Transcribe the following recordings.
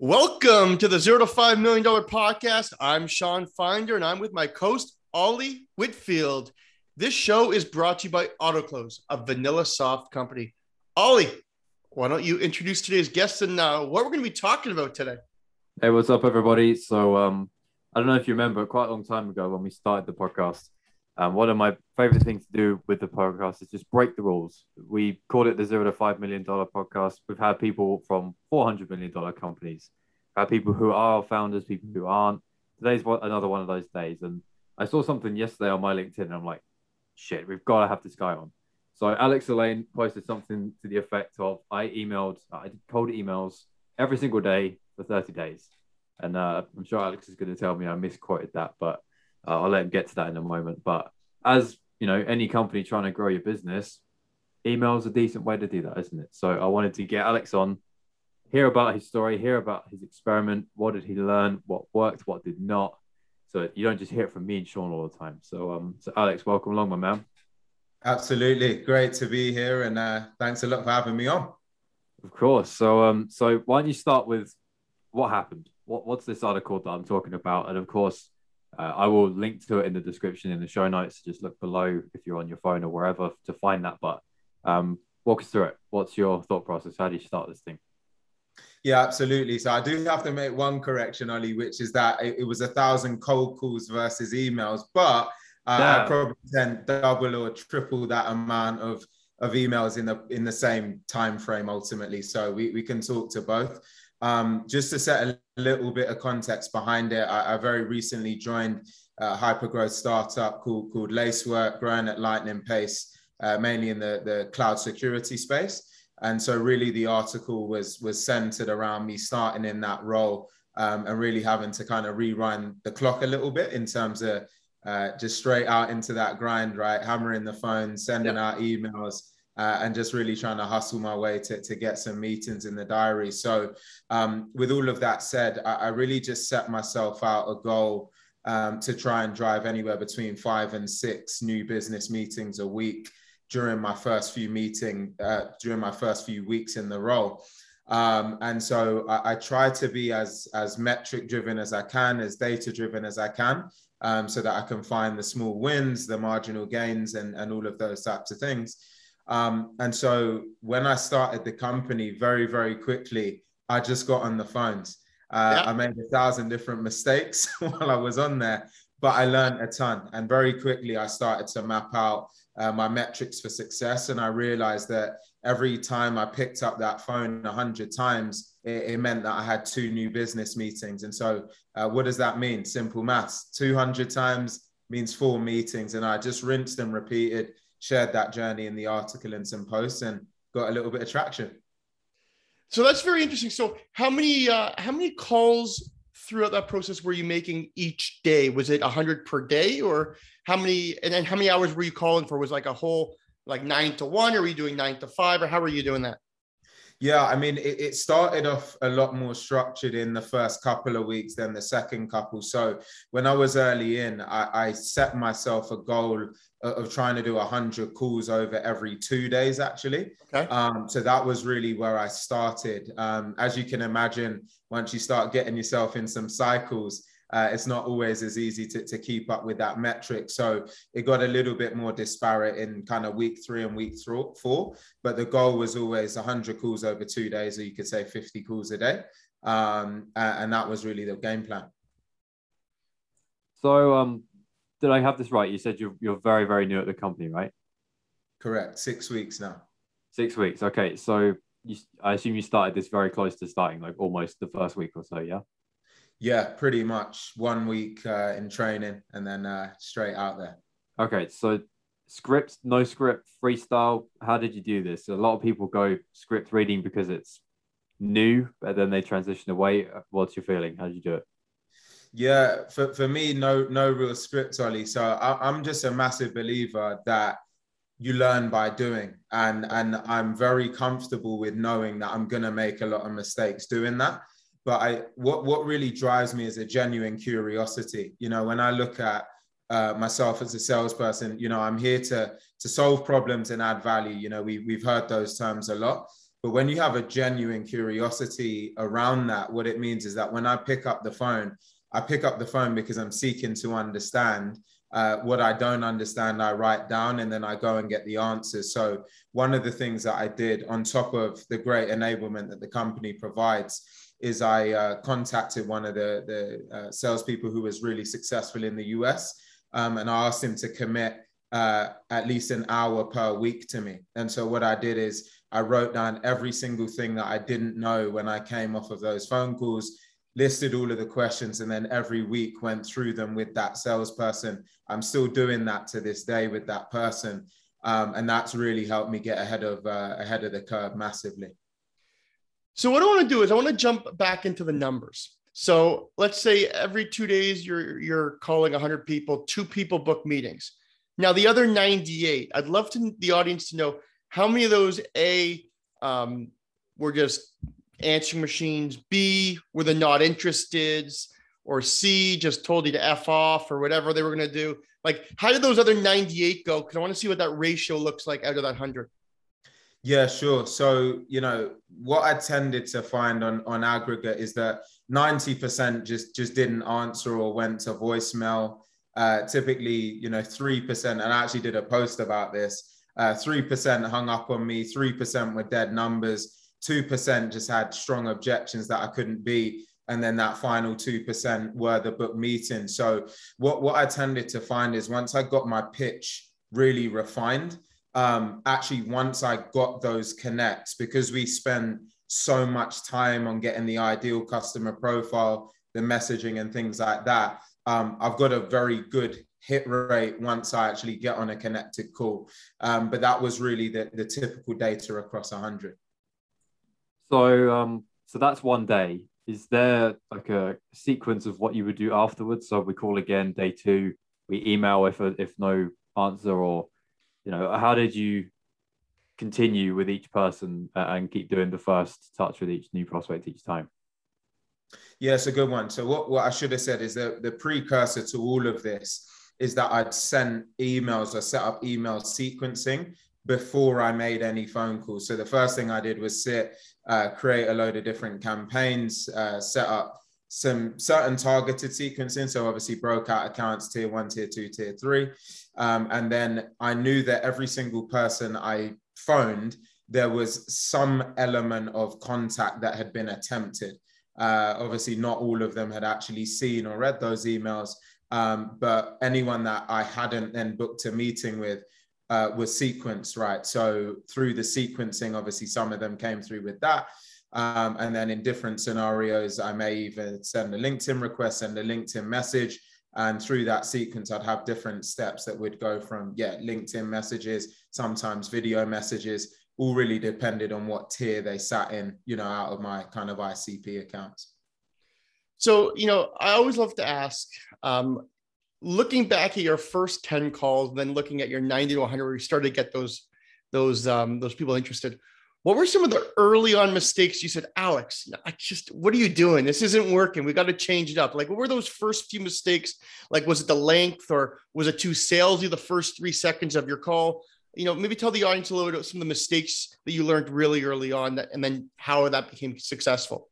Welcome to the Zero to Five Million Dollar Podcast. I'm Shawn Finder, and I'm with my co-host Ollie Whitfield. This show is brought to you by Autoklose, a VanillaSoft company. Ollie, why don't you introduce today's guest and uh, what we're going to be talking about today? Hey, what's up, everybody? So, um, I don't know if you remember, quite a long time ago when we started the podcast, um, one of my favorite things to do with the podcast is just break the rules. We called it the zero to five million dollar podcast. We've had people from four hundred million dollar companies, We've had people who are founders, people who aren't. Today's another one of those days, and I saw something yesterday on my LinkedIn, and I'm like, shit, we've got to have this guy on. So Alex Alleyne posted something to the effect of, I emailed, I did cold emails every single day for 30 days, and uh, I'm sure Alex is going to tell me I misquoted that, but uh, I'll let him get to that in a moment. But as you know, any company trying to grow your business, email is a decent way to do that, isn't it? So I wanted to get Alex on, hear about his story, hear about his experiment. What did he learn? What worked? What did not? So you don't just hear it from me and Shawn all the time. So um, so Alex, welcome along, my man. Absolutely, great to be here, and uh, thanks a lot for having me on. Of course. So um, so why don't you start with what happened? What what's this article that I'm talking about? And of course, uh, I will link to it in the description in the show notes. Just look below if you're on your phone or wherever to find that. But um, walk us through it. What's your thought process? How do you start this thing? Yeah, absolutely. So I do have to make one correction, Ollie, which is that it, it was a thousand cold calls versus emails, but uh, yeah. I probably sent double or triple that amount of of emails in the in the same time frame ultimately. So we, we can talk to both. Um, just to set a little bit of context behind it, I, I very recently joined a hypergrowth startup called, called Lacework, growing at lightning pace, uh, mainly in the, the cloud security space. And so really the article was, was centered around me starting in that role um, and really having to kind of rewind the clock a little bit in terms of uh, just straight out into that grind, right? Hammering the phone, sending out emails, uh, and just really trying to hustle my way to, to get some meetings in the diary. So, um, with all of that said, I, I, really just set myself out a goal um, to try and drive anywhere between five and six new business meetings a week during my first few meeting uh, during my first few weeks in the role. Um, and so I, I, try to be as as metric driven as I can, as data driven as I can, um, so that I can find the small wins, the marginal gains, and, and all of those types of things. Um, and so when I started the company, very, very quickly, I just got on the phones. Uh, yeah. I made a thousand different mistakes while I was on there, but I learned a ton. And very quickly, I started to map out uh, my metrics for success. And I realized that every time I picked up that phone a hundred times, it, it, meant that I had two new business meetings. And so, uh, what does that mean? Simple maths 200 times means four meetings. And I just rinsed and repeated shared that journey in the article and some posts and got a little bit of traction. So that's very interesting. So how many uh, how many calls throughout that process were you making each day? Was it hundred per day, or how many? And then how many hours were you calling for? Was like a whole like nine to one, or were you doing nine to five, or how were you doing that? Yeah, I mean, it, it, started off a lot more structured in the first couple of weeks than the second couple. So when I was early in, I, I set myself a goal of trying to do 100 calls over every two days, actually. Okay. Um, so that was really where I started. Um, as you can imagine, once you start getting yourself in some cycles, uh, it's not always as easy to, to keep up with that metric. So it got a little bit more disparate in kind of week three and week four. But the goal was always 100 calls over two days, or you could say 50 calls a day. Um, and that was really the game plan. So, um, did I have this right? You said you're, you're very, very new at the company, right? Correct. Six weeks now. Six weeks. Okay. So, you, I assume you started this very close to starting, like almost the first week or so, yeah? Yeah, pretty much one week uh, in training and then uh, straight out there. Okay, so scripts, no script, freestyle. How did you do this? A lot of people go script reading because it's new, but then they transition away. What's your feeling? How did you do it? Yeah, for, for me, no no real script, Ollie. So I, I'm just a massive believer that you learn by doing and and i'm very comfortable with knowing that i'm to make a lot of mistakes doing that but I what what really drives me is a genuine curiosity. You know, when I look at uh, myself as a salesperson, you know, I'm here to to solve problems and add value. You know, we we've heard those terms a lot. But when you have a genuine curiosity around that, what it means is that when I pick up the phone, I pick up the phone because I'm seeking to understand. Uh, what I don't understand, I write down and then I go and get the answers. So, one of the things that I did on top of the great enablement that the company provides is I uh, contacted one of the, the uh, salespeople who was really successful in the US um, and I asked him to commit uh, at least an hour per week to me. And so, what I did is I wrote down every single thing that I didn't know when I came off of those phone calls listed all of the questions and then every week went through them with that salesperson. I'm still doing that to this day with that person. Um, and that's really helped me get ahead of uh, ahead of the curve massively. So what I want to do is I want to jump back into the numbers. So let's say every two days you're you're calling 100 people, two people book meetings. Now the other 98, I'd love to the audience to know how many of those a um, were just answering machines, B were the not interested, or C just told you to F off or whatever they were going to do. Like, how did those other 98 go? Because I want to see what that ratio looks like out of that 100. Yeah, sure. So, you know, what I tended to find on, on aggregate is that 90% just, just didn't answer or went to voicemail. Uh, typically, you know, 3%, and I actually did a post about this, uh, 3% hung up on me, 3% were dead numbers, 2% just had strong objections that I couldn't beat. And then that final 2% were the book meeting. So what, what I tended to find is once I got my pitch really refined, um, actually once I got those connects, because we spend so much time on getting the ideal customer profile, the messaging and things like that, um, I've got a very good hit rate once I actually get on a connected call. Um, but that was really the, the typical data across 100. So, um, so that's one day. Is there like a sequence of what you would do afterwards? So we call again day two. We email if if no answer, or you know, how did you continue with each person and keep doing the first touch with each new prospect each time? Yeah, it's a good one. So what, what I should have said is that the precursor to all of this is that I'd sent emails or set up email sequencing before I made any phone calls. So the first thing I did was sit, uh, create a load of different campaigns, uh, set up some certain targeted sequencing. So obviously broke out accounts tier one, tier two, tier three. Um, and then I knew that every single person I phoned, there was some element of contact that had been attempted. Uh, obviously, not all of them had actually seen or read those emails, um, but anyone that I hadn't then booked a meeting with, uh, was sequenced, right? So through the sequencing, obviously some of them came through with that. Um, and then in different scenarios, I may even send a LinkedIn request, send a LinkedIn message. And through that sequence, I'd have different steps that would go from, yeah, LinkedIn messages, sometimes video messages, all really depended on what tier they sat in, you know, out of my kind of ICP accounts. So, you know, I always love to ask, um, looking back at your first 10 calls, then looking at your 90 to 100, where you started to get those, those, um, those people interested, what were some of the early on mistakes you said, Alex, I just, what are you doing? This isn't working. We got to change it up. Like, what were those first few mistakes? Like, was it the length or was it too salesy the first three seconds of your call? You know, maybe tell the audience a little bit about some of the mistakes that you learned really early on that, and then how that became successful.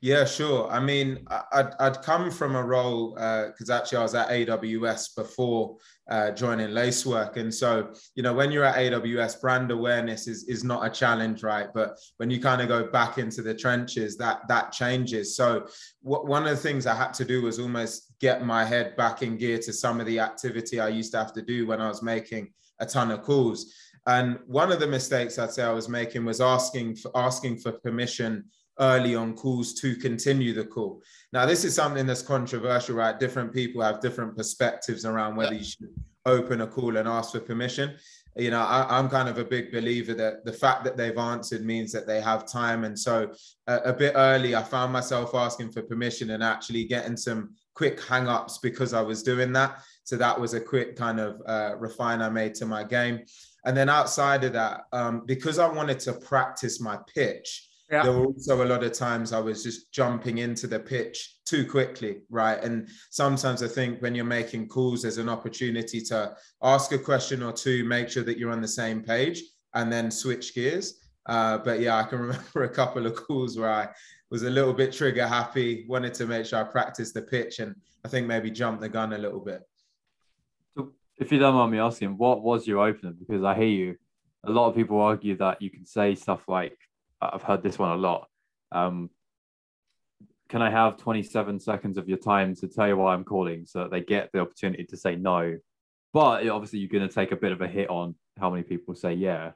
Yeah, sure. I mean, I'd, I'd come from a role because uh, actually I was at AWS before uh, joining Lacework. And so, you know, when you're at AWS, brand awareness is, is not a challenge, right? But when you kind of go back into the trenches, that that changes. So w- one of the things I had to do was almost get my head back in gear to some of the activity I used to have to do when I was making a ton of calls. And one of the mistakes I'd say I was making was asking for asking for permission early on calls to continue the call. Now, this is something that's controversial, right? Different people have different perspectives around whether yeah. you should open a call and ask for permission. You know, I, am kind of a big believer that the fact that they've answered means that they have time. And so uh, a bit early, I found myself asking for permission and actually getting some quick hang-ups because I was doing that. So that was a quick kind of uh, refine I made to my game. And then outside of that, um, because I wanted to practice my pitch, yeah. There were also a lot of times I was just jumping into the pitch too quickly, right? And sometimes I think when you're making calls, there's an opportunity to ask a question or two, make sure that you're on the same page, and then switch gears. Uh, but yeah, I can remember a couple of calls where I was a little bit trigger happy, wanted to make sure I practiced the pitch, and I think maybe jumped the gun a little bit. So, if you don't mind me asking, what was your opener? Because I hear you. A lot of people argue that you can say stuff like, "I've heard this one a lot." Um, can I have 27 seconds of your time to tell you why I'm calling so that they get the opportunity to say no? But obviously, you're going to take a bit of a hit on how many people say yeah.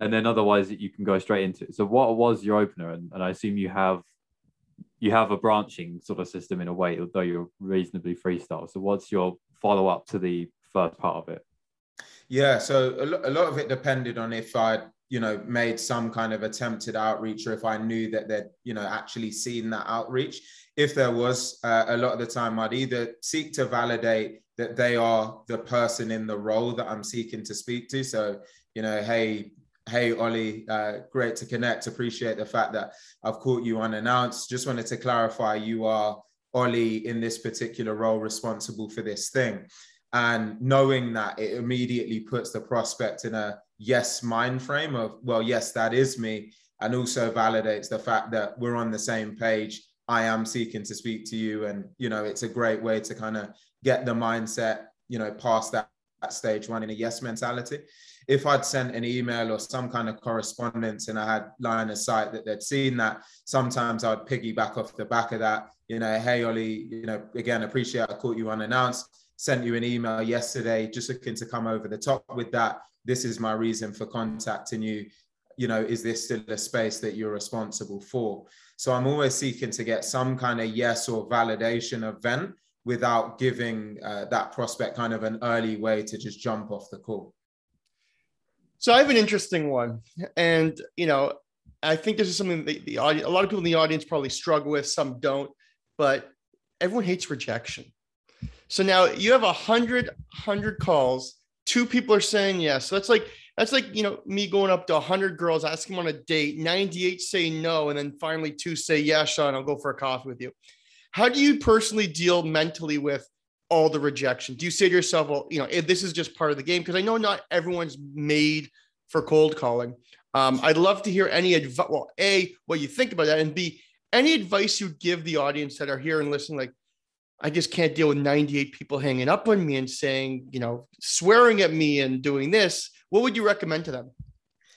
And then otherwise, you can go straight into it. So, what was your opener? And, and I assume you have you have a branching sort of system in a way, although you're reasonably freestyle. So, what's your follow up to the first part of it? Yeah, so a, lo- a lot of it depended on if I'd you know made some kind of attempted outreach or if i knew that they'd you know actually seen that outreach. If there was uh, a lot of the time i'd either seek to validate that they are the person in the role that i'm seeking to speak to. So you know hey hey ollie uh, great to connect. Appreciate the fact that i've caught you unannounced. Just wanted to clarify you are ollie in this particular role responsible for this thing and knowing that it immediately puts the prospect in a yes mind frame of well yes that is me and also validates the fact that we're on the same page. I am seeking to speak to you and you know it's a great way to kind of get the mindset you know past that, that stage one in a yes mentality. If i'd sent an email or some kind of correspondence and i had line of sight that they'd seen that sometimes i'd piggyback off the back of that. You know hey ollie you know again appreciate i caught you unannounced sent you an email yesterday just looking to come over the top with that. This is my reason for contacting you. You know is this still a space that you're responsible for? So i'm always seeking to get some kind of yes or validation event without giving uh, that prospect kind of an early way to just jump off the call. So i have an interesting one. And you know i think this is something that the audience a lot of people in the audience probably struggle with some don't but everyone hates rejection so now you have a hundred hundred calls. Two people are saying yes. So that's like that's like you know me going up to hundred girls asking them on a date. Ninety eight say no, and then finally two say yeah, Shawn, I'll go for a coffee with you. How do you personally deal mentally with all the rejection? Do you say to yourself, well, you know, this is just part of the game? Because I know not everyone's made for cold calling. Um, I'd love to hear any advice. Well, a what you think about that, and b any advice you'd give the audience that are here and listening, like I just can't deal with 98 people hanging up on me and saying, you know, swearing at me and doing this. What would you recommend to them?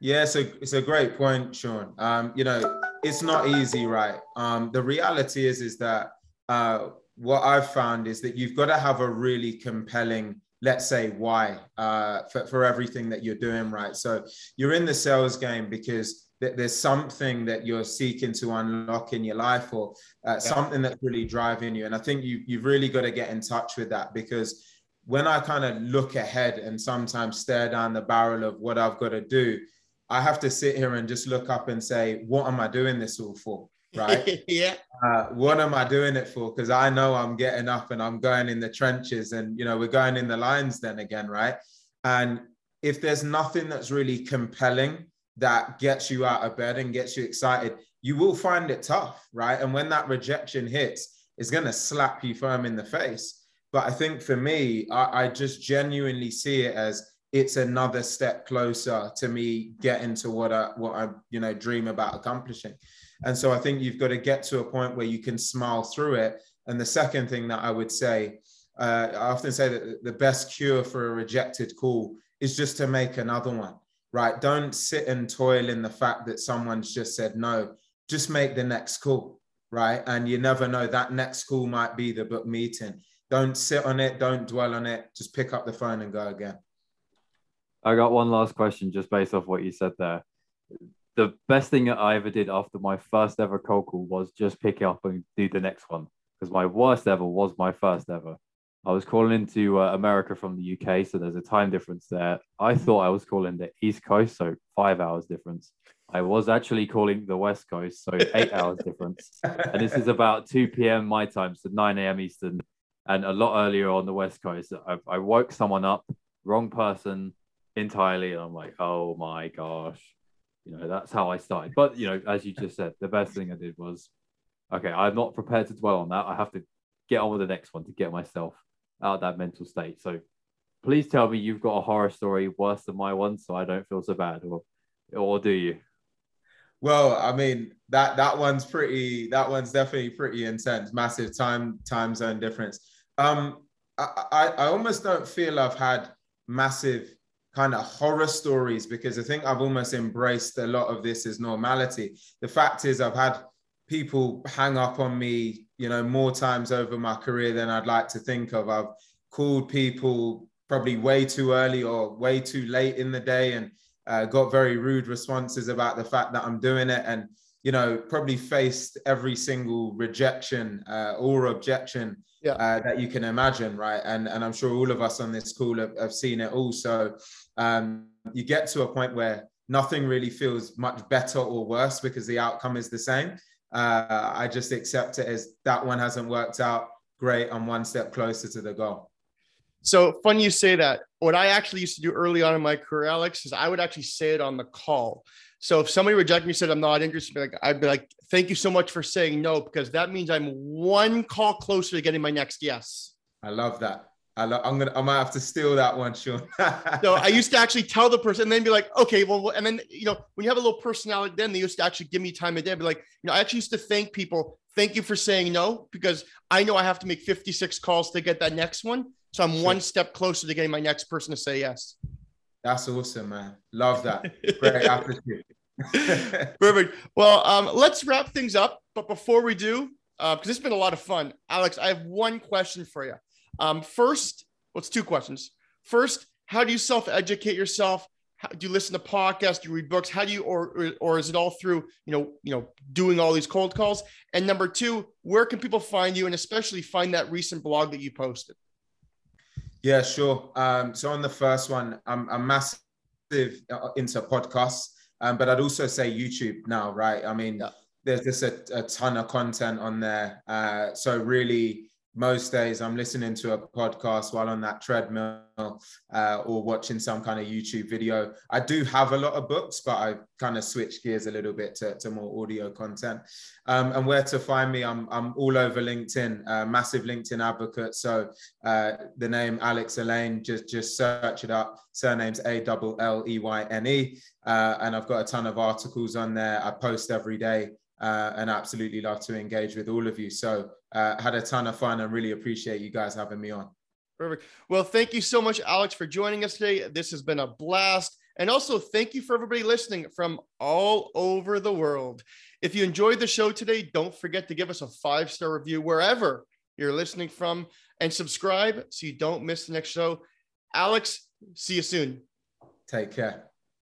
Yeah, so it's a great point, Shawn. Um, you know, it's not easy, right? Um, the reality is, is that uh, what I've found is that you've got to have a really compelling, let's say, why uh, for, for everything that you're doing, right? So you're in the sales game because that there's something that you're seeking to unlock in your life or uh, yeah. something that's really driving you. And i think you, you've really got to get in touch with that because when i kind of look ahead and sometimes stare down the barrel of what i've got to do i have to sit here and just look up and say what am i doing this all for? Right? Yeah. Uh, what am i doing it for? Because i know i'm getting up and i'm going in the trenches and you know we're going in the lines then again right? And if there's nothing that's really compelling that gets you out of bed and gets you excited, you will find it tough, right? And when that rejection hits, it's going to slap you firm in the face. But I think for me, I, I, just genuinely see it as it's another step closer to me getting to what I what I you know dream about accomplishing. And so I think you've got to get to a point where you can smile through it. And the second thing that I would say, uh, I often say that the best cure for a rejected call is just to make another one right? Don't sit and toil in the fact that someone's just said no. Just make the next call, right? And you never know that next call might be the book meeting. Don't sit on it. Don't dwell on it. Just pick up the phone and go again. I got one last question just based off what you said there. The best thing that I ever did after my first ever cold call was just pick it up and do the next one because my worst ever was my first ever. I was calling into uh, America from the UK, so there's a time difference there. I thought I was calling the East Coast, so five hours difference. I was actually calling the West Coast, so eight hours difference. And this is about 2 p.m. my time, so 9 a.m. Eastern, and a lot earlier on the West Coast. I, I woke someone up, wrong person entirely, and I'm like, oh my gosh, you know, that's how I started. But you know, as you just said, the best thing I did was, okay, I'm not prepared to dwell on that. I have to get on with the next one to get myself out of that mental state. So please tell me you've got a horror story worse than my one, so I don't feel so bad, or or do you? Well, I mean that that one's pretty. That one's definitely pretty intense. Massive time time zone difference. Um, I, I, I almost don't feel I've had massive kind of horror stories because I think I've almost embraced a lot of this as normality. The fact is, I've had people hang up on me, you know, more times over my career than I'd like to think of. I've called people probably way too early or way too late in the day and uh, got very rude responses about the fact that I'm doing it. And, you know, probably faced every single rejection uh, or objection yeah. uh, that you can imagine, right? And, and I'm sure all of us on this call have, have seen it also. Um, you get to a point where nothing really feels much better or worse because the outcome is the same. Uh, I just accept it as that one hasn't worked out. Great, I'm one step closer to the goal. So fun you say that. What I actually used to do early on in my career, Alex, is I would actually say it on the call. So if somebody rejected me, said I'm not interested, like I'd be like, "Thank you so much for saying no," because that means I'm one call closer to getting my next yes. I love that. I lo- I'm gonna. I might have to steal that one, Shawn. so I used to actually tell the person, and then be like, "Okay, well," and then you know, when you have a little personality, then they used to actually give me time of day. Be like, you know, I actually used to thank people. Thank you for saying no because I know I have to make 56 calls to get that next one. So I'm sure. one step closer to getting my next person to say yes. That's awesome, man. Love that. Great attitude. Perfect. Well, um, let's wrap things up. But before we do, because uh, it's been a lot of fun, Alex, I have one question for you. Um, first, well, it's two questions. First, how do you self-educate yourself? How, do you listen to podcasts? Do you read books? How do you, or, or, or is it all through, you know, you know, doing all these cold calls? And number two, where can people find you, and especially find that recent blog that you posted? Yeah, sure. Um, so on the first one, I'm, I'm massive uh, into podcasts, um, but I'd also say YouTube now, right? I mean, yeah. there's just a, a, ton of content on there. Uh, so really most days I'm listening to a podcast while on that treadmill uh, or watching some kind of YouTube video. I do have a lot of books, but I kind of switch gears a little bit to, to more audio content. Um, and where to find me, I'm, I'm all over LinkedIn, uh, massive LinkedIn advocate. So uh, the name Alex Alleyne, just, just search it up. Surname's A L L E Y N E. Uh, and I've got a ton of articles on there. I post every day uh, and absolutely love to engage with all of you. So uh, had a ton of fun and really appreciate you guys having me on. Perfect. Well, thank you so much, Alex, for joining us today. This has been a blast. And also, thank you for everybody listening from all over the world. If you enjoyed the show today, don't forget to give us a five star review wherever you're listening from and subscribe so you don't miss the next show. Alex, see you soon. Take care.